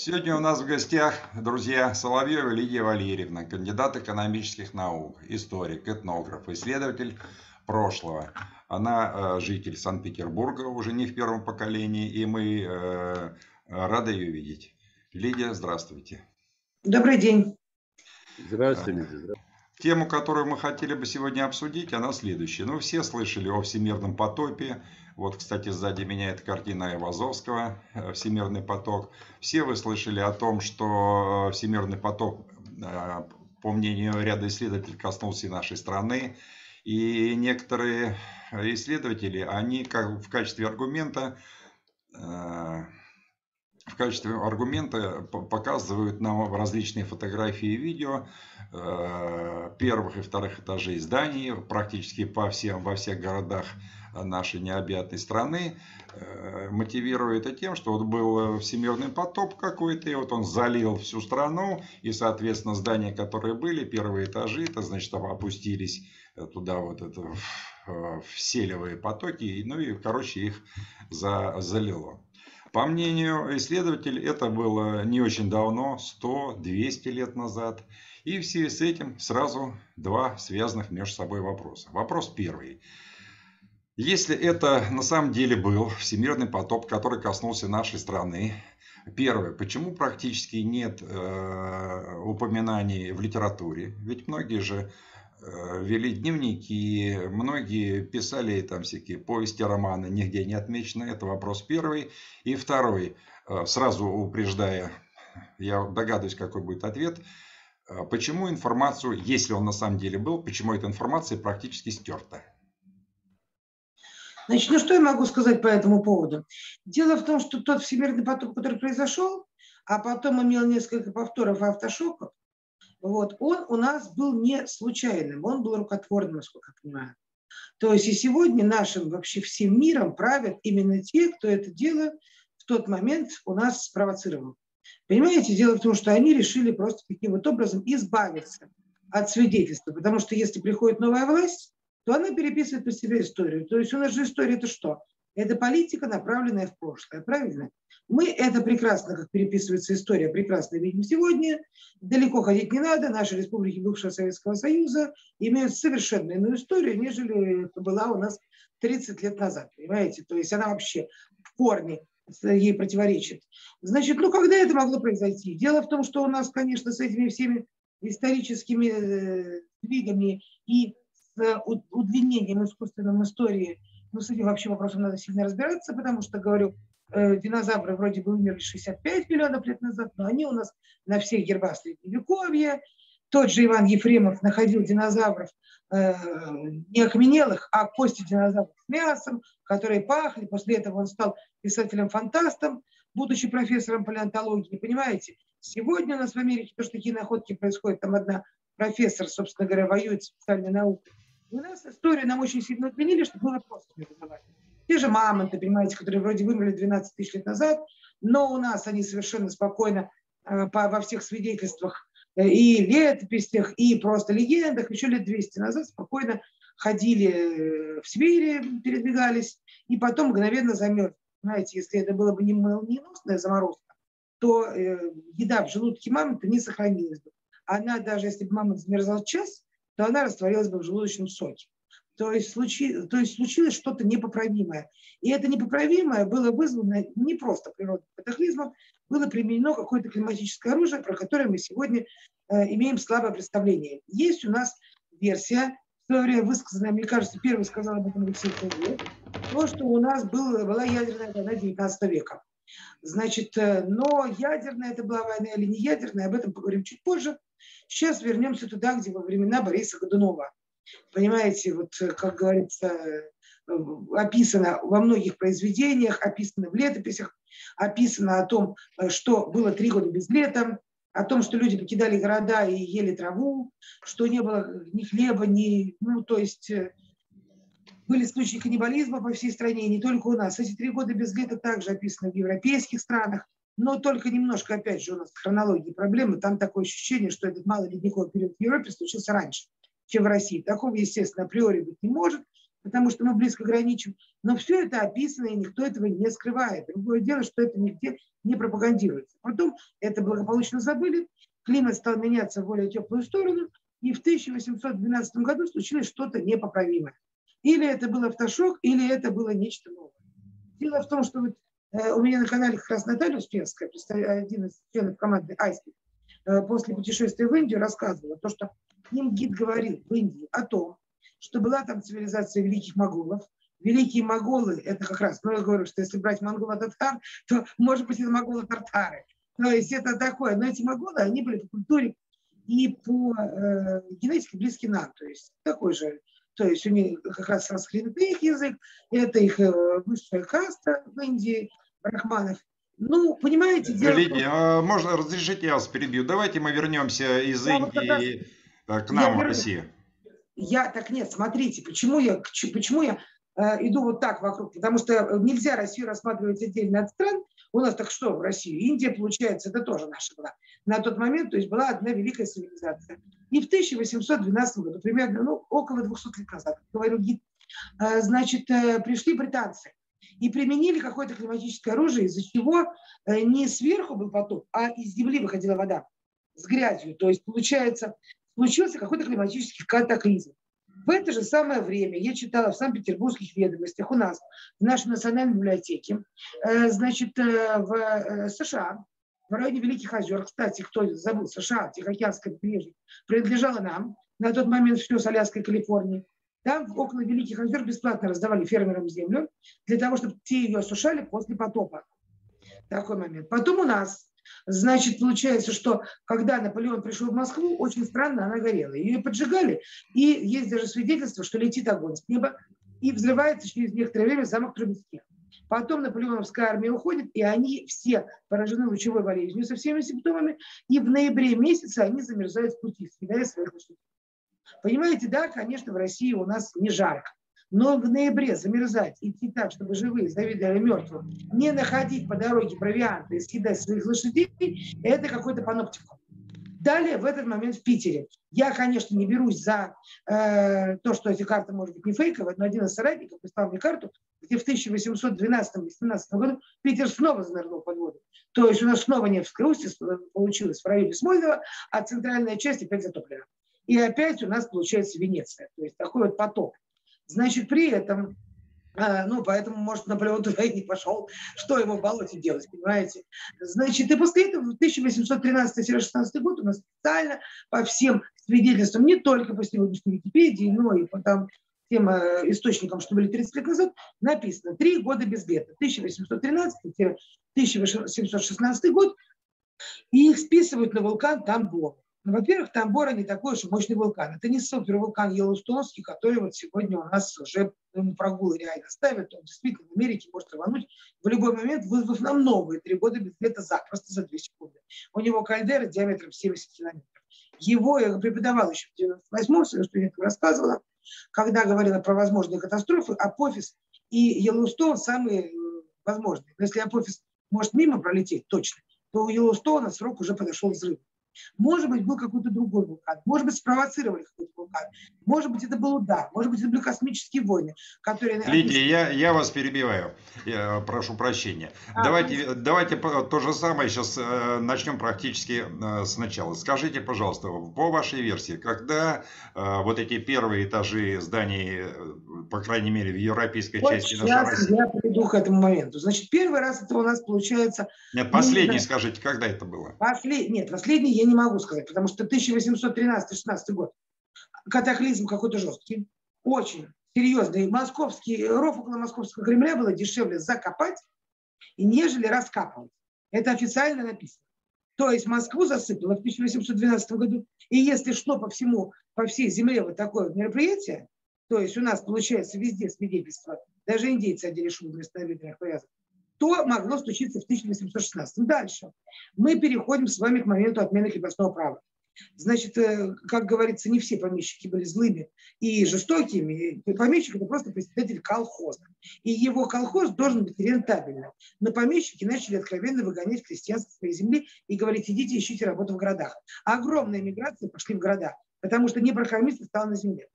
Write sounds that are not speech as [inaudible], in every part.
Сегодня у нас в гостях, друзья, Соловьева Лидия Валерьевна, кандидат экономических наук, историк, этнограф, исследователь прошлого. Она э, житель Санкт-Петербурга, уже не в первом поколении, и мы э, рады ее видеть. Лидия, здравствуйте. Добрый день. Здравствуйте, Лидия. Тему, которую мы хотели бы сегодня обсудить, она следующая. Ну, все слышали о всемирном потопе. Вот, кстати, сзади меня эта картина Ивазовского э, «Всемирный поток». Все вы слышали о том, что всемирный поток, э, по мнению ряда исследователей, коснулся и нашей страны. И некоторые исследователи, они как в качестве аргумента э, в качестве аргумента показывают нам различные фотографии и видео э, первых и вторых этажей зданий практически по всем, во всех городах нашей необъятной страны, э, мотивируя это тем, что вот был всемирный потоп какой-то, и вот он залил всю страну, и, соответственно, здания, которые были, первые этажи, это значит, опустились туда вот это в селевые потоки, ну и, короче, их за, залило. По мнению исследователей, это было не очень давно, 100-200 лет назад. И в связи с этим сразу два связанных между собой вопроса. Вопрос первый. Если это на самом деле был всемирный потоп, который коснулся нашей страны, Первое. Почему практически нет э, упоминаний в литературе? Ведь многие же вели дневники, многие писали там всякие повести, романы, нигде не отмечено. Это вопрос первый. И второй, э, сразу упреждая, я догадываюсь, какой будет ответ. Э, почему информацию, если он на самом деле был, почему эта информация практически стерта? Значит, ну что я могу сказать по этому поводу? Дело в том, что тот всемирный потоп, который произошел, а потом имел несколько повторов автошоков, вот, он у нас был не случайным, он был рукотворным, насколько я понимаю. То есть и сегодня нашим вообще всем миром правят именно те, кто это дело в тот момент у нас спровоцировал. Понимаете, дело в том, что они решили просто таким вот образом избавиться от свидетельства, потому что если приходит новая власть, то она переписывает по себе историю. То есть у нас же история это что? Это политика, направленная в прошлое, правильно? Мы это прекрасно, как переписывается история, прекрасно видим сегодня. Далеко ходить не надо. Наши республики бывшего Советского Союза имеют совершенно иную историю, нежели это была у нас 30 лет назад. Понимаете? То есть она вообще в корне ей противоречит. Значит, ну когда это могло произойти? Дело в том, что у нас, конечно, с этими всеми историческими э, сдвигами и с удлинением искусственной истории ну, с этим вообще вопросом надо сильно разбираться, потому что, говорю, э, динозавры вроде бы умерли 65 миллионов лет назад, но они у нас на всех гербах Средневековья. Тот же Иван Ефремов находил динозавров э, не окаменелых, а кости динозавров с мясом, которые пахли. После этого он стал писателем-фантастом, будучи профессором палеонтологии. Понимаете, сегодня у нас в Америке тоже такие находки происходят. Там одна профессор, собственно говоря, воюет с специальной наукой у нас историю нам очень сильно отменили, чтобы было просто мировоззрение. Те же мамонты, понимаете, которые вроде вымерли 12 тысяч лет назад, но у нас они совершенно спокойно э, по, во всех свидетельствах э, и летописях, и просто легендах еще лет 200 назад спокойно ходили э, в Сибири, передвигались, и потом мгновенно замерзли. Знаете, если это было бы не молниеносная заморозка, то э, еда в желудке мамонта не сохранилась бы. Она даже, если бы мамонт замерзал час, то она растворилась бы в желудочном соке. То есть, случи, то есть случилось что-то непоправимое. И это непоправимое было вызвано не просто природным катаклизмом, было применено какое-то климатическое оружие, про которое мы сегодня э, имеем слабое представление. Есть у нас версия, в свое время высказанная, мне кажется, первый сказал об этом Алексей Круглов, то, что у нас был, была ядерная война 19 века. Значит, э, но ядерная это была война или не ядерная, об этом поговорим чуть позже. Сейчас вернемся туда, где во времена Бориса Годунова. Понимаете, вот э, как говорится, э, описано во многих произведениях, описано в летописях, описано о том, э, что было три года без лета, о том, что люди покидали города и ели траву, что не было ни хлеба, ни, ну, то есть были случаи каннибализма по всей стране, не только у нас. Эти три года без лета также описаны в европейских странах но только немножко, опять же, у нас хронологии проблемы. Там такое ощущение, что этот малый ледниковый период в Европе случился раньше, чем в России. Такого, естественно, априори быть не может. потому что мы близко граничим. Но все это описано, и никто этого не скрывает. Другое дело, что это нигде не пропагандируется. Потом это благополучно забыли, климат стал меняться в более теплую сторону, и в 1812 году случилось что-то непоправимое. Или это был автошок, или это было нечто новое. Дело в том, что вот, у меня на канале как раз Наталья Успенская, один из членов команды Айски, э, после путешествия в Индию рассказывала, то, что им гид говорил в Индии о том, что была там цивилизация великих моголов. Великие моголы, это как раз, ну я говорю, что если брать монголо-татар, то может быть это моголо-тартары. То есть это такое. Но эти моголы, они были по культуре и по э, генетике близки нам. То есть такой же то есть у них как раз санскрит это их язык, это их э, высшая каста в Индии, брахманов. Ну, понимаете, дело... Лидия, а можно, разрешите я вас перебью? Давайте мы вернемся из я Индии вот к нам в Россию. Я, так нет, смотрите, почему я, почему я э, иду вот так вокруг, потому что нельзя Россию рассматривать отдельно от стран, у нас так что в России? Индия, получается, это тоже наша была. На тот момент, то есть была одна великая цивилизация. И в 1812 году, примерно ну, около 200 лет назад, говорю э, значит, э, пришли британцы и применили какое-то климатическое оружие, из-за чего э, не сверху был потоп, а из земли выходила вода с грязью. То есть, получается, случился какой-то климатический катаклизм. В это же самое время я читала в Санкт-Петербургских ведомостях у нас, в нашей национальной библиотеке, э, значит, э, в э, США, в районе Великих озер, кстати, кто забыл, США, Тихоокеанское побережье, принадлежало нам, на тот момент все с Аляской Калифорнии. Там около Великих озер бесплатно раздавали фермерам землю для того, чтобы те ее осушали после потопа. Такой момент. Потом у нас Значит, получается, что когда Наполеон пришел в Москву, очень странно, она горела. Ее поджигали, и есть даже свидетельство, что летит огонь с неба, и взрывается через некоторое время замок Трубецких. Потом наполеоновская армия уходит, и они все поражены лучевой болезнью со всеми симптомами, и в ноябре месяце они замерзают в пути, съедая своих лошадей. Понимаете, да, конечно, в России у нас не жарко. Но в ноябре замерзать, идти так, чтобы живые завидовали мертвым, не находить по дороге провианты и съедать своих лошадей, это какой-то паноптикум. Далее, в этот момент в Питере. Я, конечно, не берусь за э, то, что эти карты, может быть, не фейковые, но один из соратников прислал мне карту, где в 1812-18 году Питер снова занырнул под воду. То есть у нас снова Невская устье получилось в районе Смольного, а центральная часть опять затоплена. И опять у нас получается Венеция. То есть такой вот поток. Значит, при этом, а, ну, поэтому, может, Наполеон туда и не пошел, что ему в болоте делать, понимаете? Значит, и после этого в 1813-16 год у нас специально по всем свидетельствам, не только по сегодняшней Википедии, но и по там, тем э, источникам, что были 30 лет назад, написано «Три года без лета», 1813-1716 год, и их списывают на вулкан Тамбов. Ну, во-первых, Тамбора не такой уж мощный вулкан. Это не супервулкан Йеллоустонский, который вот сегодня у нас уже ну, прогулы реально ставят. Он действительно в Америке может рвануть в любой момент, вызвав нам новые три года без лета за, просто за две секунды. У него кальдера диаметром 70 километров. Его я преподавал еще в 98-м, свою студентам рассказывала, когда говорила про возможные катастрофы, Апофис и Йеллоустон самые э, возможные. Но если Апофис может мимо пролететь, точно, то у Йеллоустона срок уже подошел взрыв. Может быть, был какой-то другой вулкан. Может быть, спровоцировали какой-то вулкан. Может быть, это был удар. Может быть, это были космические войны, которые... Лидия, я, я вас перебиваю. Я прошу прощения. А, давайте, давайте то же самое сейчас э, начнем практически э, сначала. Скажите, пожалуйста, по вашей версии, когда э, вот эти первые этажи зданий, по крайней мере, в европейской вот части нашей России... я приду к этому моменту. Значит, первый раз это у нас получается... Нет, последний, не... скажите, когда это было? Послед... Нет, последний я не могу сказать, потому что 1813-16 год катаклизм какой-то жесткий, очень серьезный. Московский, ров около Московского Кремля было дешевле закопать, нежели раскапывать. Это официально написано. То есть Москву засыпало в 1812 году. И если шло по всему, по всей земле вот такое вот мероприятие, то есть у нас получается везде свидетельство, даже индейцы одели шубы вместо наведенных повязок, то могло случиться в 1816. Дальше. Мы переходим с вами к моменту отмены крепостного права. Значит, э, как говорится, не все помещики были злыми и жестокими. Помещик – это просто председатель колхоза. И его колхоз должен быть рентабельным. Но помещики начали откровенно выгонять крестьян со своей земли и говорить, идите ищите работу в городах. А огромная миграция пошли в города, потому что непроходимость стала на земле.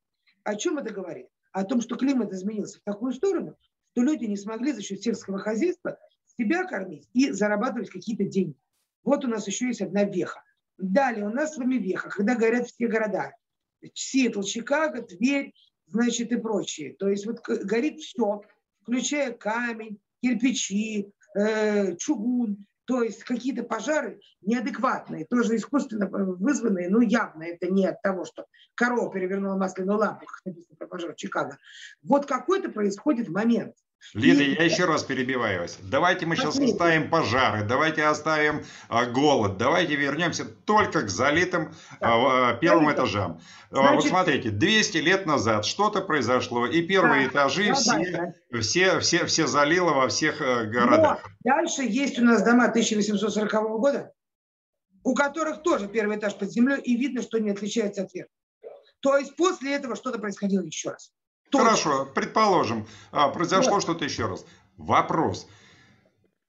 О чем это говорит? о том, что климат изменился в такую сторону, что люди не смогли за счет сельского хозяйства себя кормить и зарабатывать какие-то деньги. Вот у нас еще есть одна веха. Далее у нас с вами веха, когда горят все города. Сиэтл, Чикаго, Тверь, значит, и прочие. То есть вот горит все, включая камень, кирпичи, э, чугун, то есть какие-то пожары неадекватные, тоже искусственно вызванные, но явно это не от того, что корова перевернула масляную лампу, как написано про пожар в Чикаго. Вот какой-то происходит момент. Лида, я еще раз перебиваю вас. Давайте мы сейчас оставим пожары, давайте оставим а, голод, давайте вернемся только к залитым а, а первым этажам. Значит, вот смотрите, 200 лет назад что-то произошло, и первые да, этажи да, все, да. Все, все, все залило во всех э, городах. Но дальше есть у нас дома 1840 года, у которых тоже первый этаж под землей, и видно, что не отличается от верха. То есть после этого что-то происходило еще раз. Хорошо, предположим, а, произошло вот. что-то еще раз. Вопрос.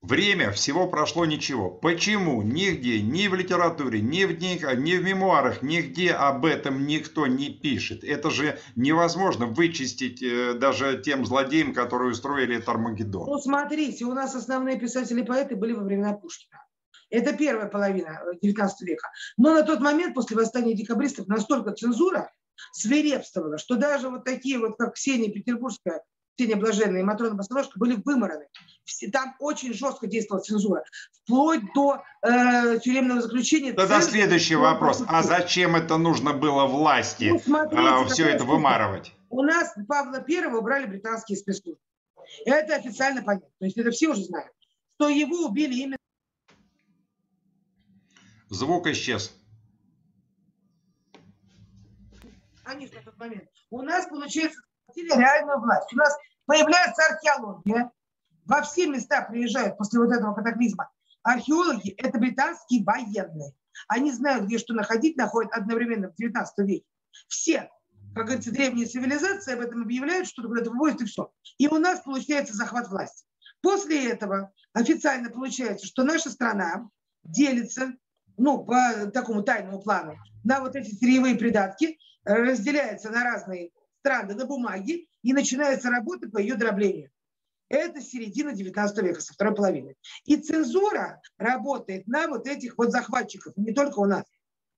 Время всего прошло ничего. Почему нигде, ни в литературе, ни в книгах, ни в мемуарах, нигде об этом никто не пишет? Это же невозможно вычистить э, даже тем злодеям, которые устроили этот Армагеддон. Ну, смотрите, у нас основные писатели-поэты были во времена Пушкина. Это первая половина 19 э, века. Но на тот момент, после восстания декабристов, настолько цензура свирепствовала, что даже вот такие вот, как Ксения Петербургская, Ксения Блаженная и Матрона Босоножка были вымораны. Там очень жестко действовала цензура, вплоть до э, тюремного заключения. Тогда центр, следующий вопрос. А зачем это нужно было власти ну, смотрите, а, все это вымарывать? У нас Павла Первого убрали британские спецслужбы. Это официально понятно. То есть это все уже знают. Что его убили именно... Звук исчез. Они в этот момент, у нас, получается, реальную власть. У нас появляется археология. Во все места приезжают после вот этого катаклизма. Археологи – это британские военные. Они знают, где что находить, находят одновременно в 19 веке. Все, как говорится, древние цивилизации об этом объявляют, что куда-то вывозят и все. И у нас получается захват власти. После этого официально получается, что наша страна делится, ну, по такому тайному плану, на вот эти сырьевые придатки, разделяется на разные страны на бумаге и начинается работа по ее дроблению. Это середина 19 века, со второй половины. И цензура работает на вот этих вот захватчиков, не только у нас.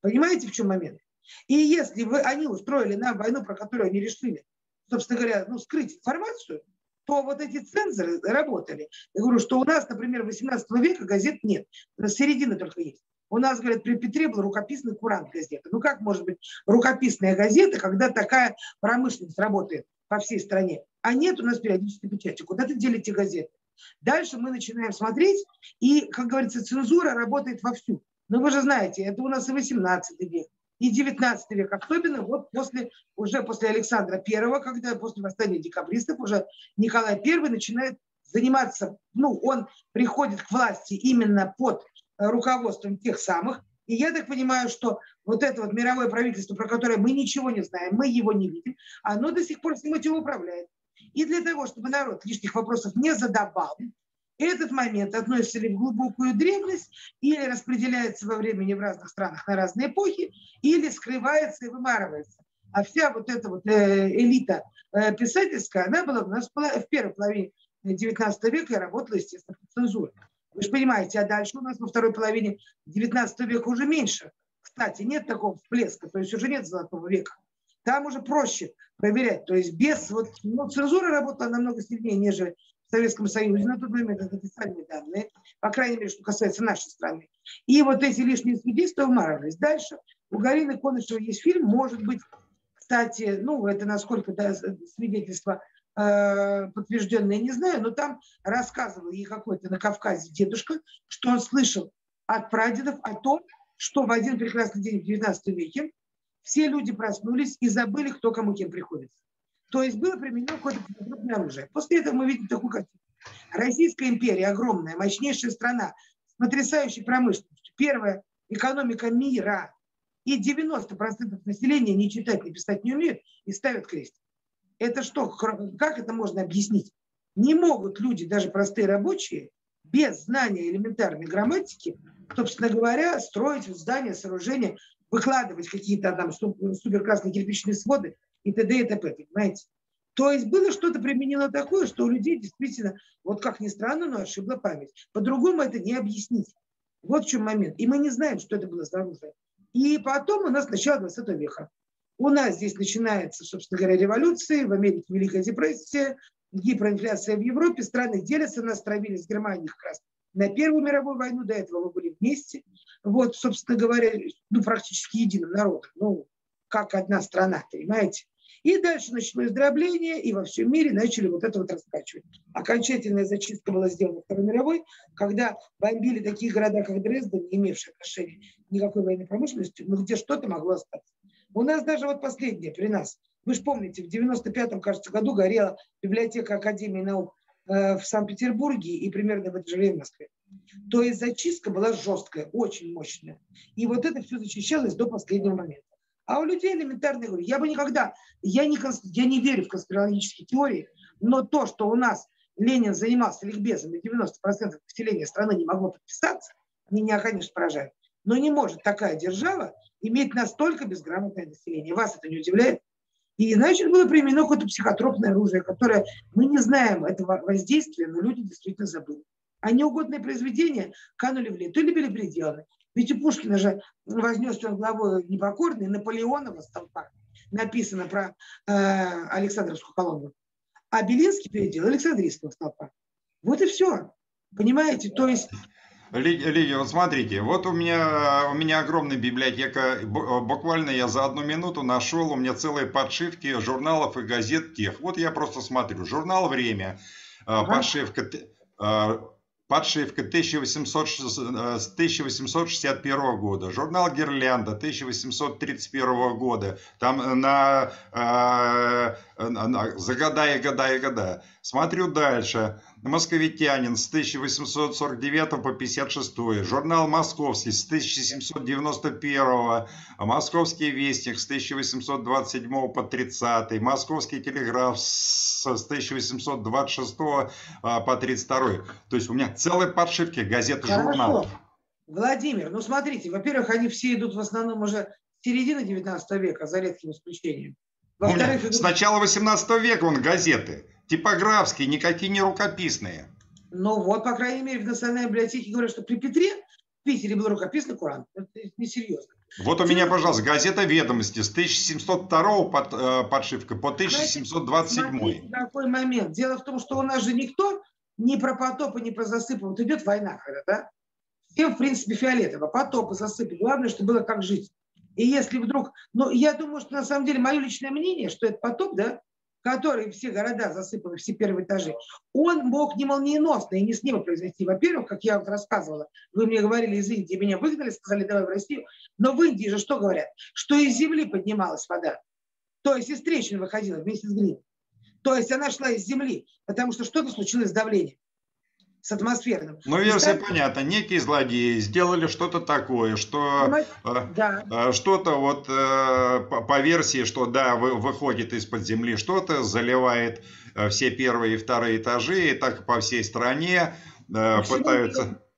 Понимаете, в чем момент? И если вы, они устроили нам войну, про которую они решили, собственно говоря, ну, скрыть информацию, то вот эти цензоры работали. Я говорю, что у нас, например, 18 века газет нет, середина только есть. У нас, говорят, при Петре был рукописный курант газеты. Ну как может быть рукописная газета, когда такая промышленность работает по всей стране? А нет у нас периодической печати. Куда ты делите газеты? Дальше мы начинаем смотреть, и, как говорится, цензура работает вовсю. Но вы же знаете, это у нас и 18 век, и 19 век, особенно вот после, уже после Александра Первого, когда после восстания декабристов уже Николай Первый начинает заниматься, ну, он приходит к власти именно под руководством тех самых. И я так понимаю, что вот это вот мировое правительство, про которое мы ничего не знаем, мы его не видим, оно до сих пор всем этим управляет. И для того, чтобы народ лишних вопросов не задавал, этот момент относится ли в глубокую древность, или распределяется во времени в разных странах на разные эпохи, или скрывается и вымарывается. А вся вот эта вот э, элита э, писательская, она была у нас в первой половине XIX века и работала, естественно, по цензуре. Вы же понимаете, а дальше у нас во второй половине 19 века уже меньше. Кстати, нет такого всплеска, то есть уже нет золотого века. Там уже проще проверять. То есть без вот, ну, цензура работала намного сильнее, нежели в Советском Союзе. На тот момент это официальные данные, по крайней мере, что касается нашей страны. И вот эти лишние свидетельства умарывались. Дальше у Галины Конышева есть фильм, может быть, кстати, ну, это насколько да, свидетельство подтвержденное, не знаю, но там рассказывал ей какой-то на Кавказе дедушка, что он слышал от прадедов о том, что в один прекрасный день в XIX веке все люди проснулись и забыли, кто кому кем приходится. То есть было применено какое-то крупное оружие. После этого мы видим такую картину. Российская империя огромная, мощнейшая страна с потрясающей промышленностью. Первая экономика мира. И 90% населения не читать, не писать не умеют и ставят крест. Это что, как это можно объяснить? Не могут люди, даже простые рабочие, без знания элементарной грамматики, собственно говоря, строить здания, сооружения, выкладывать какие-то там суперкрасные кирпичные своды и т.д. и т.п. Понимаете? То есть было что-то применено такое, что у людей действительно, вот как ни странно, но ошибла память. По-другому это не объяснить. Вот в чем момент. И мы не знаем, что это было за оружие. И потом у нас начало 20 века. У нас здесь начинается, собственно говоря, революция, в Америке Великая депрессия, гиперинфляция в Европе, страны делятся, нас травили с Германией как раз на Первую мировую войну, до этого мы были вместе. Вот, собственно говоря, ну, практически единым народом, ну, как одна страна, понимаете? И дальше началось дробление, и во всем мире начали вот это вот раскачивать. Окончательная зачистка была сделана Второй мировой, когда бомбили такие города, как Дрезден, не имевшие отношения никакой военной промышленности, но где что-то могло остаться. У нас даже вот последнее при нас. Вы же помните, в 95-м, кажется, году горела библиотека Академии наук э, в Санкт-Петербурге и примерно в это же время в Москве. То есть зачистка была жесткая, очень мощная. И вот это все зачищалось до последнего момента. А у людей элементарно говорю, я бы никогда, я не, я не верю в конспирологические теории, но то, что у нас Ленин занимался ликбезом, и 90% населения страны не могло подписаться, меня, конечно, поражает. Но не может такая держава иметь настолько безграмотное население. Вас это не удивляет? И значит было применено какое-то психотропное оружие, которое мы не знаем этого воздействия, но люди действительно забыли. А неугодные произведения канули в лету или были переделаны. Ведь у Пушкина же вознес он главой непокорный Наполеонова столпа. Написано про э, Александровскую колонну. А Белинский переделал Александрийского столпа. Вот и все. Понимаете? То есть Лидия, вот смотрите, вот у меня, у меня огромная библиотека, буквально я за одну минуту нашел, у меня целые подшивки журналов и газет тех. Вот я просто смотрю, журнал «Время», э, подшивка э, Подшивка 1800, 1861 э, года, журнал «Гирлянда» 1831 года, там на, на, на за года и года и года. Смотрю дальше. «Московитянин» с 1849 по 56, журнал «Московский» с 1791, «Московский вестник» с 1827 по 30, «Московский телеграф» с 1826 а, по 32. То есть у меня целые подшивки газет и журналов. Владимир, ну смотрите, во-первых, они все идут в основном уже с середины 19 века, за редким исключением. Во-вторых, идут... С начала 18 века он газеты типографские, никакие не рукописные. Ну вот, по крайней мере, в Национальной библиотеке говорят, что при Петре в Питере был рукописный Коран. Это несерьезно. Вот у меня, пожалуйста, газета «Ведомости» с 1702 под, э, подшивка по 1727. Смотрите, какой момент. Дело в том, что у нас же никто ни про потопы, ни про засыпы. Вот идет война, когда, да? Всем, в принципе, фиолетово. Потопы, засыпы. Главное, что было как жить. И если вдруг... Ну, я думаю, что на самом деле мое личное мнение, что это потоп, да, который все города засыпаны, все первые этажи, он мог не молниеносно и не с неба произойти. Во-первых, как я вот рассказывала, вы мне говорили из Индии, меня выгнали, сказали, давай в Россию. Но в Индии же что говорят? Что из земли поднималась вода. То есть из трещин выходила вместе с глиной. То есть она шла из земли, потому что что-то случилось с давлением с атмосферным. Ну, версия так... понятна. Некие злодеи сделали что-то такое, что э, да. Э, что-то вот э, по версии, что да, выходит из-под земли что-то, заливает все первые и вторые этажи, и так по всей стране пытаются... [laughs]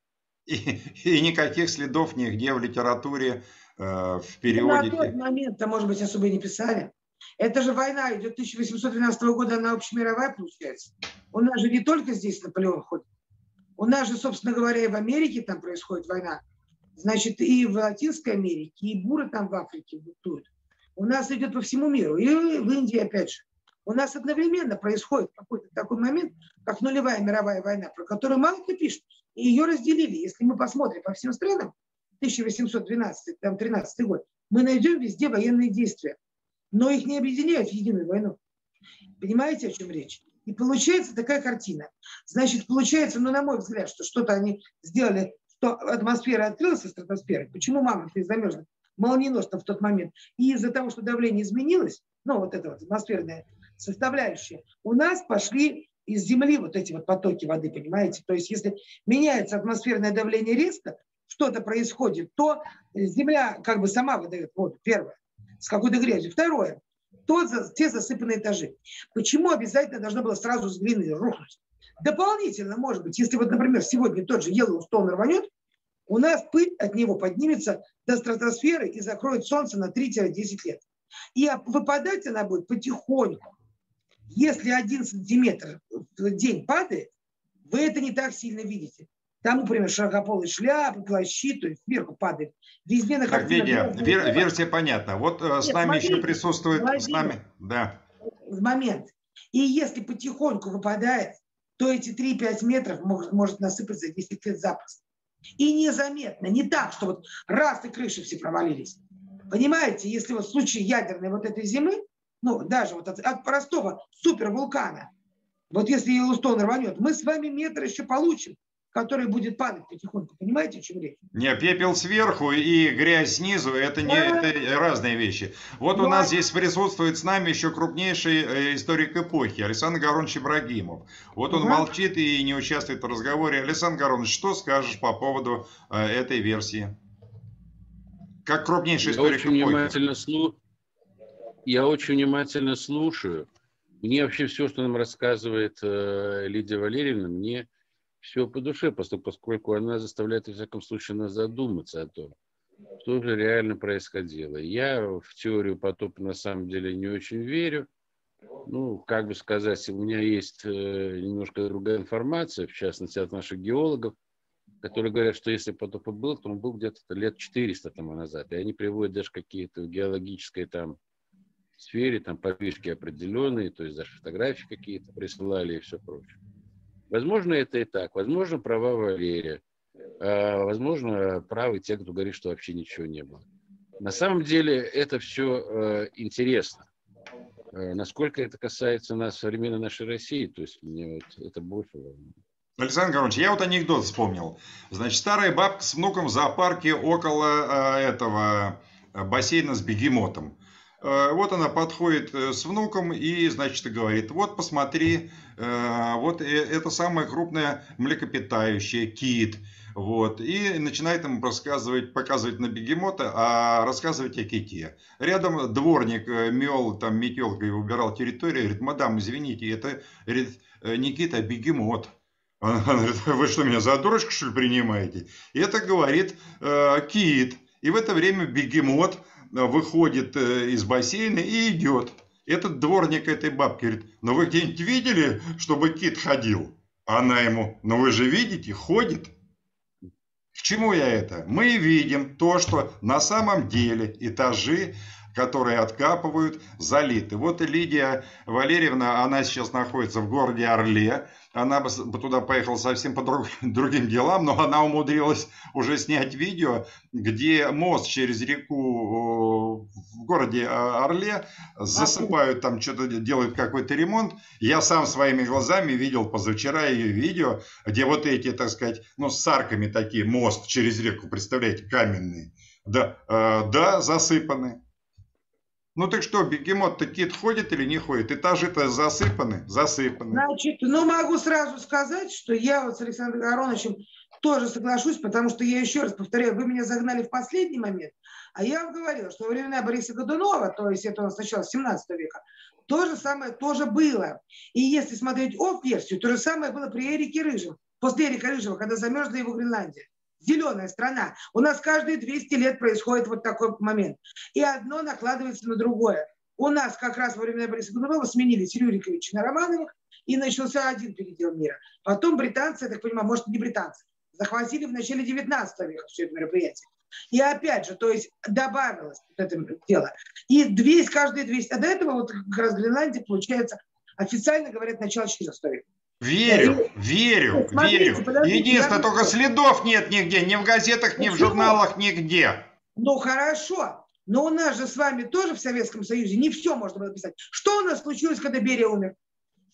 И, и никаких следов нигде в литературе, в переводе. На тот момент-то, может быть, особо не писали. Это же война идет 1812 года, она общемировая получается. У нас же не только здесь Наполеон ходит. У нас же, собственно говоря, и в Америке там происходит война. Значит, и в Латинской Америке, и буры там в Африке бутуют. У нас идет по всему миру. И в Индии, опять же. У нас одновременно происходит какой-то такой момент, как нулевая мировая война, про которую мало кто пишет. И ее разделили. Если мы посмотрим по всем странам, 1812, там, 13 год, мы найдем везде военные действия. Но их не объединяют в единую войну. Понимаете, о чем речь? И получается такая картина. Значит, получается, ну, на мой взгляд, что что-то они сделали, что атмосфера открылась из стратосферы. Почему мама ты замерзла? Молниеносно в тот момент. И из-за того, что давление изменилось, ну, вот эта вот атмосферная составляющая, у нас пошли из земли вот эти вот потоки воды, понимаете? То есть, если меняется атмосферное давление резко, что-то происходит, то земля как бы сама выдает воду, первое, с какой-то грязью. Второе, тот, те засыпанные этажи. Почему обязательно должно было сразу с глины рухнуть? Дополнительно, может быть, если вот, например, сегодня тот же Йеллоустон рванет, у нас пыль от него поднимется до стратосферы и закроет Солнце на 3-10 лет. И выпадать она будет потихоньку. Если один сантиметр в день падает, вы это не так сильно видите. Там, например, широкополые шляпы, плащи, то есть сверху падает. Везде на так, Витя, вер, версия понятна. Вот э, Нет, с нами смотрите, еще присутствует... Владимир, с нами, да. Момент. И если потихоньку выпадает, то эти 3-5 метров может, может насыпаться за 10 лет запросто. И незаметно, не так, что вот раз и крыши все провалились. Понимаете, если вот в случае ядерной вот этой зимы, ну, даже вот от, от простого супервулкана, вот если Йеллоустон рванет, мы с вами метр еще получим, который будет падать потихоньку. Понимаете, о чем речь? Не, пепел сверху и грязь снизу, это, не, это разные вещи. Вот Но... у нас здесь присутствует с нами еще крупнейший э, историк эпохи, Александр Горович Ибрагимов. Вот он угу. молчит и не участвует в разговоре. Александр Горович, что скажешь по поводу э, этой версии? Как крупнейший историк очень эпохи. Внимательно слу... Я очень внимательно слушаю. Мне вообще все, что нам рассказывает э, Лидия Валерьевна, мне все по душе, поскольку она заставляет, во всяком случае, нас задуматься о том, что же реально происходило. Я в теорию потопа на самом деле не очень верю. Ну, как бы сказать, у меня есть э, немножко другая информация, в частности, от наших геологов, которые говорят, что если потоп был, то он был где-то лет 400 тому назад. И они приводят даже какие-то геологические там сфере, там подвижки определенные, то есть даже фотографии какие-то присылали и все прочее. Возможно, это и так. Возможно, права Валерия. А, возможно, правы те, кто говорит, что вообще ничего не было. На самом деле это все э, интересно. Э, насколько это касается нас, современной нашей России, то есть мне вот это больше волнует. Александр Горович, я вот анекдот вспомнил. Значит, старая бабка с внуком в зоопарке около э, этого бассейна с бегемотом. Э, вот она подходит э, с внуком и, значит, говорит, вот посмотри, э, вот это самое крупное млекопитающее, кит. Вот, и начинает ему рассказывать, показывать на бегемота, а рассказывать о ките. Рядом дворник мел, там метелкой убирал территорию, говорит, мадам, извините, это говорит, не а бегемот. Она говорит, вы что, меня за дурочку, что ли, принимаете? И это говорит э, кит. И в это время бегемот выходит э, из бассейна и идет. Этот дворник этой бабки говорит, ну вы где-нибудь видели, чтобы кит ходил? Она ему, ну вы же видите, ходит. К чему я это? Мы видим то, что на самом деле этажи которые откапывают, залиты. Вот Лидия Валерьевна, она сейчас находится в городе Орле, она бы туда поехала совсем по друг, [laughs] другим делам, но она умудрилась уже снять видео, где мост через реку в городе а, Орле засыпают, там что-то делают какой-то ремонт. Я сам своими глазами видел позавчера ее видео, где вот эти, так сказать, ну с арками такие, мост через реку, представляете, каменный. Да, э, да, засыпаны. Ну так что, бегемот-то кит ходит или не ходит? Этажи-то засыпаны? Засыпаны. Значит, ну могу сразу сказать, что я вот с Александром Ароновичем тоже соглашусь, потому что я еще раз повторяю, вы меня загнали в последний момент, а я вам говорила, что во времена Бориса Годунова, то есть это сначала 17 века, то же самое тоже было. И если смотреть офф-версию, то же самое было при Эрике Рыжем, после Эрика Рыжего, когда замерзла его Гренландия зеленая страна. У нас каждые 200 лет происходит вот такой момент. И одно накладывается на другое. У нас как раз во время Бориса Годунова сменились Рюрикович на Романовых, и начался один передел мира. Потом британцы, я так понимаю, может, не британцы, захватили в начале 19 века все это мероприятие. И опять же, то есть добавилось вот это дело. И 200, каждые 200, а до этого вот как раз Гренландия, получается, официально говорят, начало 14 века. Верю, верю, Смотрите, верю. Единственное, только следов нет нигде, ни в газетах, ни в журналах, нигде. Ну хорошо, но у нас же с вами тоже в Советском Союзе не все можно было писать. Что у нас случилось, когда Берия умер?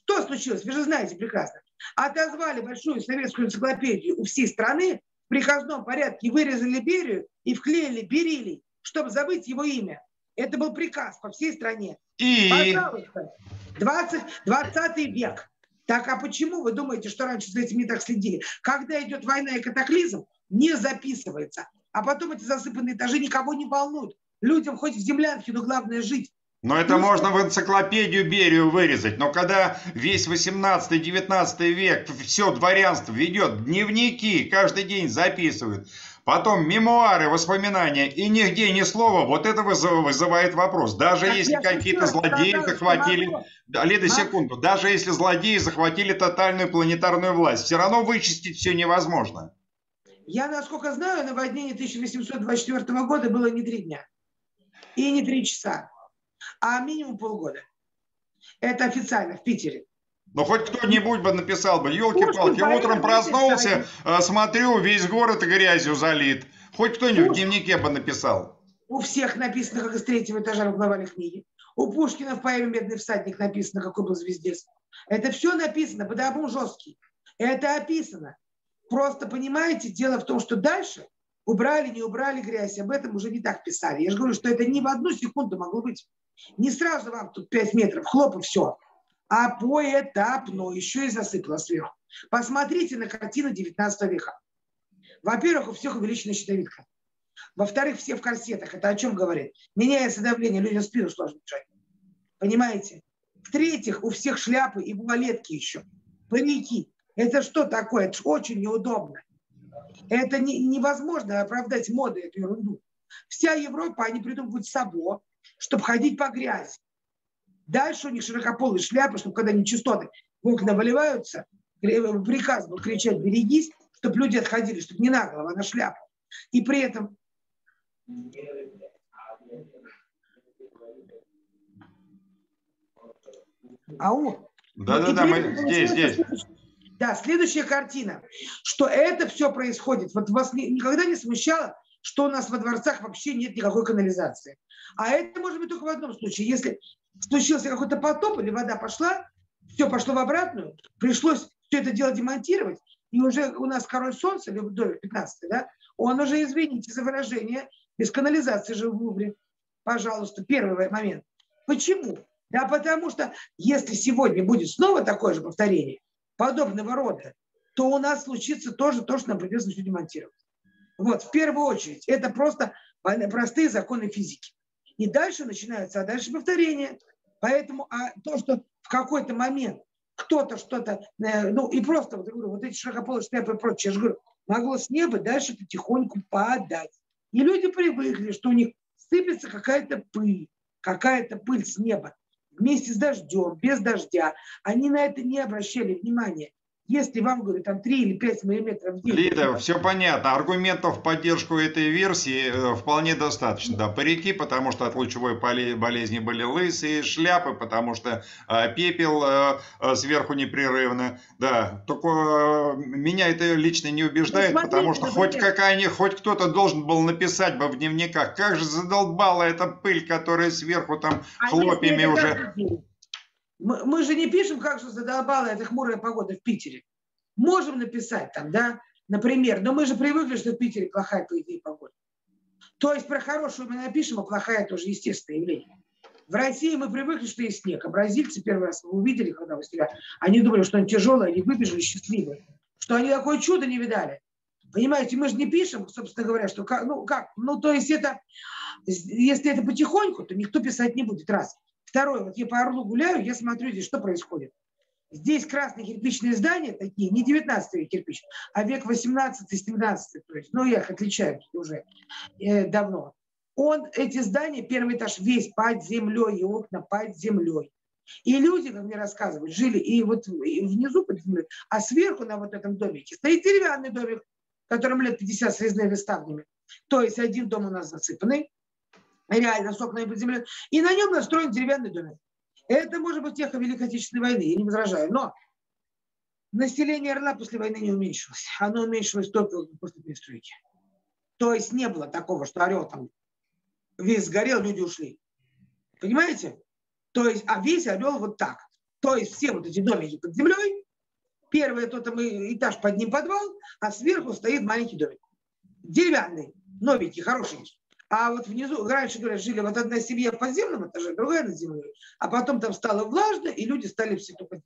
Что случилось? Вы же знаете прекрасно. Отозвали большую советскую энциклопедию у всей страны, в приказном порядке вырезали Берию и вклеили Берилий, чтобы забыть его имя. Это был приказ по всей стране. И? Пожалуйста. 20, 20 век. Так а почему вы думаете, что раньше за этим не так следили? Когда идет война и катаклизм, не записывается. А потом эти засыпанные этажи никого не волнуют. Людям хоть в землянке, но главное жить. Но это ну, можно в энциклопедию Берию вырезать. Но когда весь 18-19 век все дворянство ведет дневники, каждый день записывают, Потом мемуары, воспоминания, и нигде ни слова. Вот это вызывает вопрос. Даже так если какие-то злодеи захватили... Да, Лида, секунду. Даже если злодеи захватили тотальную планетарную власть, все равно вычистить все невозможно. Я, насколько знаю, наводнение 1824 года было не три дня. И не три часа. А минимум полгода. Это официально в Питере. Ну, хоть кто-нибудь бы написал бы, елки-палки, утром проснулся, э, смотрю, весь город грязью залит. Хоть кто-нибудь в дневнике бы написал. У всех написано, как из третьего этажа в книги. У Пушкина в поэме «Медный всадник» написано, какой был звездец. Это все написано, потому жесткий. Это описано. Просто, понимаете, дело в том, что дальше убрали, не убрали грязь, об этом уже не так писали. Я же говорю, что это не в одну секунду могло быть. Не сразу вам тут 5 метров, хлоп и все а поэтапно еще и засыпала сверху. Посмотрите на картину 19 века. Во-первых, у всех увеличена щитовидка. Во-вторых, все в корсетах. Это о чем говорит? Меняется давление, людям спину сложно держать. Понимаете? В-третьих, у всех шляпы и вуалетки еще. Парики. Это что такое? Это очень неудобно. Это не, невозможно оправдать моды, эту ерунду. Вся Европа, они придумывают сабо, чтобы ходить по грязи. Дальше у них широкополые шляпы, чтобы когда нечистоты в окна выливаются, приказ был кричать «берегись», чтобы люди отходили, чтобы не на голову, а на шляпу. И при этом Ау. Да-да-да, мы здесь, здесь. Да, следующая картина, что это все происходит. Вот вас никогда не смущало, что у нас во дворцах вообще нет никакой канализации. А это может быть только в одном случае, если случился какой-то потоп или вода пошла, все пошло в обратную, пришлось все это дело демонтировать, и уже у нас король солнца, Людовик 15, да, он уже, извините за выражение, без канализации жил в Лувре. Пожалуйста, первый момент. Почему? Да потому что если сегодня будет снова такое же повторение подобного рода, то у нас случится тоже то, что нам придется все демонтировать. Вот, в первую очередь, это просто простые законы физики. И дальше начинается, а дальше повторение. Поэтому а то, что в какой-то момент кто-то что-то, э, ну и просто, вот, говорю, вот эти широкополые шляпы и прочее, я же говорю, могло с неба дальше потихоньку падать. И люди привыкли, что у них сыпется какая-то пыль, какая-то пыль с неба вместе с дождем, без дождя. Они на это не обращали внимания. Если вам, говорю, там 3 или 5 миллиметров день... Лида, все понятно. Аргументов в поддержку этой версии э, вполне достаточно. Да, парики, потому что от лучевой болезни были лысые, шляпы, потому что э, пепел э, сверху непрерывно. Да, только меня это лично не убеждает, ну, потому что хоть какая хоть кто-то должен был написать бы в дневниках, как же задолбала эта пыль, которая сверху там а хлопьями уже... Мы, мы же не пишем, как же задолбала эта хмурая погода в Питере. Можем написать там, да, например, но мы же привыкли, что в Питере плохая, по идее, погода. То есть про хорошую мы напишем, а плохая тоже естественное явление. В России мы привыкли, что есть снег. А бразильцы первый раз вы увидели, когда вы стреляли, они думали, что он тяжелый, они выбежали счастливые. Что они такое чудо не видали. Понимаете, мы же не пишем, собственно говоря, что как, ну как, ну то есть это, если это потихоньку, то никто писать не будет, раз. Второе, вот я по Орлу гуляю, я смотрю здесь, что происходит. Здесь красные кирпичные здания такие, не 19 век кирпич, а век 18-17, то есть, ну, я их отличаю уже э, давно. Он, эти здания, первый этаж весь под землей, и окна под землей. И люди, как мне рассказывают, жили и вот и внизу под землей, а сверху на вот этом домике стоит деревянный домик, которому лет 50 с резными ставнями. То есть один дом у нас засыпанный, реально с окнами под землей, и на нем настроен деревянный домик. Это может быть эхо Великой Отечественной войны, я не возражаю, но население Орла после войны не уменьшилось. Оно уменьшилось только после перестройки. То есть не было такого, что Орел там весь сгорел, люди ушли. Понимаете? То есть, а весь Орел вот так. То есть все вот эти домики под землей, первый тот там этаж под ним подвал, а сверху стоит маленький домик. Деревянный, новенький, хороший. А вот внизу, раньше, говорят, жили вот одна семья в подземном этаже, другая на земле, а потом там стало влажно, и люди стали все тупо.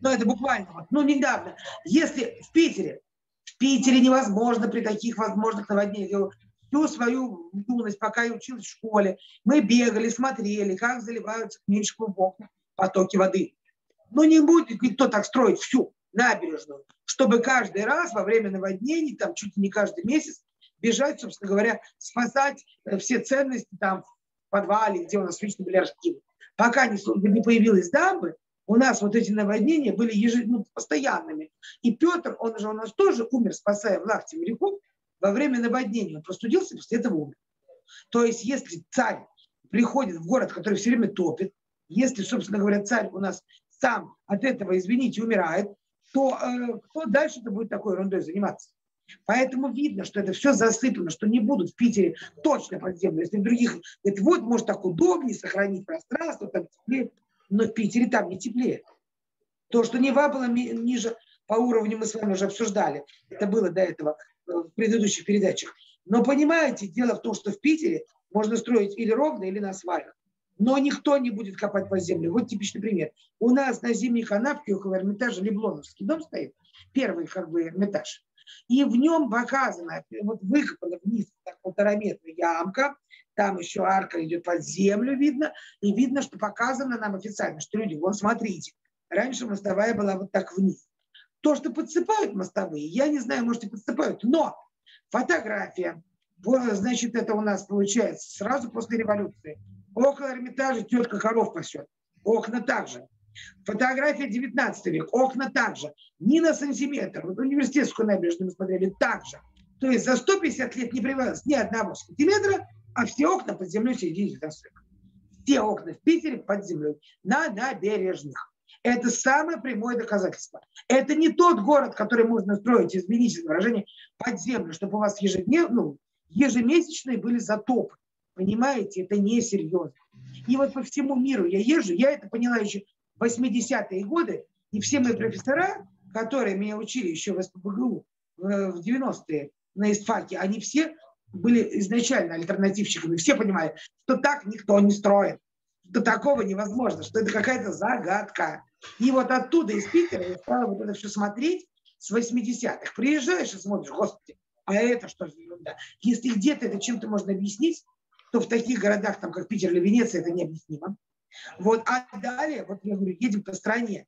Ну, это буквально, вот, ну, недавно. Если в Питере, в Питере невозможно при таких возможных наводнениях, всю свою юность, пока я училась в школе, мы бегали, смотрели, как заливаются книжку в окна потоки воды. Но не будет никто так строить всю набережную, чтобы каждый раз во время наводнений, там чуть ли не каждый месяц, бежать, собственно говоря, спасать э, все ценности там в подвале, где у нас лично были архивы. Пока не, не появилась дамбы, у нас вот эти наводнения были ежед... ну, постоянными. И Петр, он же у нас тоже умер, спасая власти моряков во время наводнения. Он простудился, после этого умер. То есть, если царь приходит в город, который все время топит, если, собственно говоря, царь у нас сам от этого, извините, умирает, то э, кто дальше-то будет такой ерундой заниматься? Поэтому видно, что это все засыпано, что не будут в Питере точно под землю. Если в других, говорит, вот, может, так удобнее сохранить пространство, там теплее, но в Питере там не теплее. То, что Нева была ниже по уровню, мы с вами уже обсуждали. Это было до этого э, в предыдущих передачах. Но понимаете, дело в том, что в Питере можно строить или ровно, или на сваях. Но никто не будет копать по земле. Вот типичный пример. У нас на зимней канавке около Эрмитажа Леблоновский дом стоит. Первый как бы Эрмитаж. И в нем показано, вот выкопана вниз так, полтора метра ямка, там еще арка идет под землю, видно, и видно, что показано нам официально, что люди, вон смотрите, раньше мостовая была вот так вниз. То, что подсыпают мостовые, я не знаю, может и подсыпают, но фотография, значит, это у нас получается сразу после революции. Около Эрмитажа тетка коров пасет. Окна также. Фотография 19 век, окна также. Ни на сантиметр. Вот университетскую набережную мы смотрели также. То есть за 150 лет не прибавилось ни одного сантиметра, а все окна под землей середины 19 века. Все окна в Питере под землей, на набережных. Это самое прямое доказательство. Это не тот город, который можно строить, извините выражение, под землю, чтобы у вас ежедневно, ну, ежемесячные были затопы. Понимаете, это несерьезно. И вот по всему миру я езжу, я это поняла еще 80-е годы, и все мои профессора, которые меня учили еще в СПБГУ в 90-е на ИСТФАКе, они все были изначально альтернативщиками. Все понимали, что так никто не строит, что такого невозможно, что это какая-то загадка. И вот оттуда, из Питера, я стала вот это все смотреть с 80-х. Приезжаешь и смотришь, господи, а это что за ерунда? Если где-то это чем-то можно объяснить, то в таких городах, там, как Питер или Венеция, это необъяснимо. Вот, а далее, вот я говорю, едем по стране,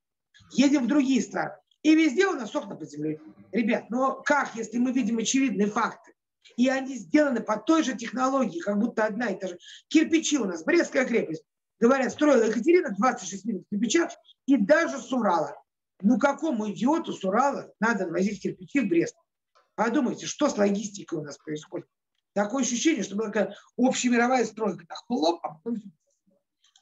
едем в другие страны. И везде у нас окна под землей. Ребят, ну как, если мы видим очевидные факты? И они сделаны по той же технологии, как будто одна и та же. Кирпичи у нас, Брестская крепость. Говорят, строила Екатерина 26 минут кирпича и даже с Урала. Ну какому идиоту с Урала надо возить кирпичи в Брест? Подумайте, что с логистикой у нас происходит. Такое ощущение, что была такая общемировая стройка. Так, хлоп, а потом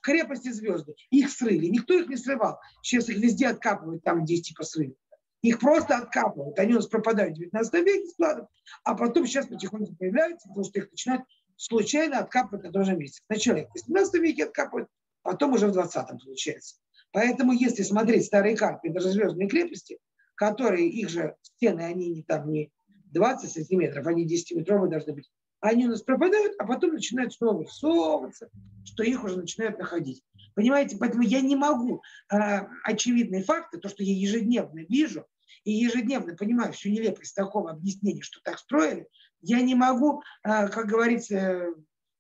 крепости звезды. Их срыли. Никто их не срывал. Сейчас их везде откапывают, там, где типа срыли. Их просто откапывают. Они у нас пропадают в 19 веке складов, а потом сейчас потихоньку появляются, потому что их начинают случайно откапывать на том же месте. Сначала их в 18 веке откапывают, потом уже в 20-м получается. Поэтому если смотреть старые карты, даже звездные крепости, которые, их же стены, они не там не 20 сантиметров, они 10-метровые должны быть, они у нас пропадают, а потом начинают снова высовываться, что их уже начинают находить. Понимаете, поэтому я не могу э, очевидные факты, то, что я ежедневно вижу, и ежедневно понимаю всю нелепость такого объяснения, что так строили, я не могу, э, как говорится,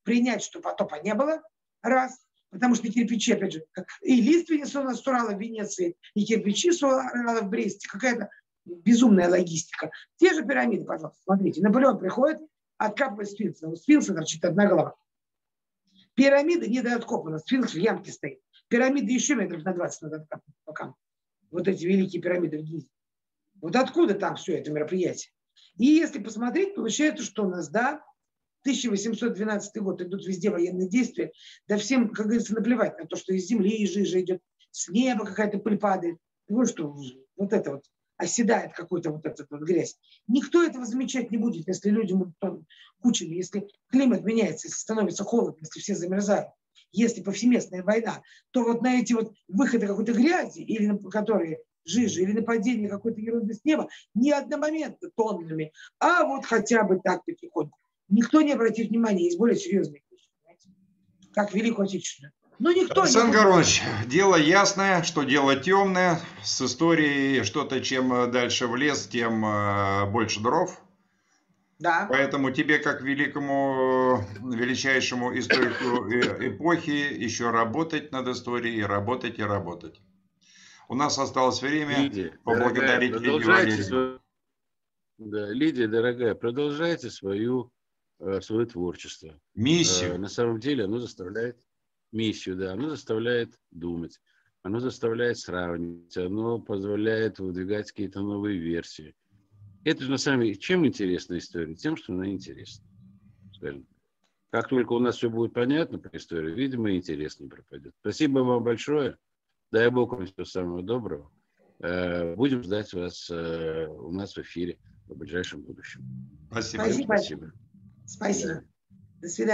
принять, что потопа не было, раз, потому что кирпичи, опять же, и лиственница у нас Урала в Венеции, и кирпичи с Урала в Бресте, какая-то безумная логистика. Те же пирамиды, пожалуйста, смотрите, Наполеон приходит, откапывает сфинкса. У сфинкса торчит одна голова. Пирамида не недооткопана, сфинкс в ямке стоит. Пирамиды еще метров на 20 надо откапывать пока. Вот эти великие пирамиды в Гизе. Вот откуда там все это мероприятие? И если посмотреть, получается, что у нас, да, 1812 год, идут везде военные действия, да всем, как говорится, наплевать на то, что из земли жижа идет, с неба какая-то пыль падает. Вот что, вот это вот оседает какой-то вот этот вот грязь. Никто этого замечать не будет, если люди будут кучами, если климат меняется, если становится холодно, если все замерзают, если повсеместная война, то вот на эти вот выходы какой-то грязи, или на которые жижи, или нападение какой-то ерунды с неба, не одномоментно тоннами, а вот хотя бы так потихоньку. Никто не обратит внимания, есть более серьезные вещи, как Великую Отечественную. Ну, никто Александр не... Горович, дело ясное, что дело темное. С историей что-то, чем дальше в лес, тем э, больше дров. Да. Поэтому тебе, как великому, величайшему историку э, эпохи, еще работать над историей, работать и работать. У нас осталось время Лидия, поблагодарить Лидию Валерьевну. Да, Лидия, дорогая, продолжайте свою, э, свое творчество. Миссию. На самом деле оно заставляет миссию, да, оно заставляет думать, оно заставляет сравнивать, оно позволяет выдвигать какие-то новые версии. Это же на самом деле, чем интересна история? Тем, что она интересна. Скажем. Как только у нас все будет понятно по истории, видимо, интерес не пропадет. Спасибо вам большое. Дай Бог вам всего самого доброго. Э, будем ждать вас э, у нас в эфире в ближайшем будущем. Спасибо. Спасибо. Спасибо. До свидания.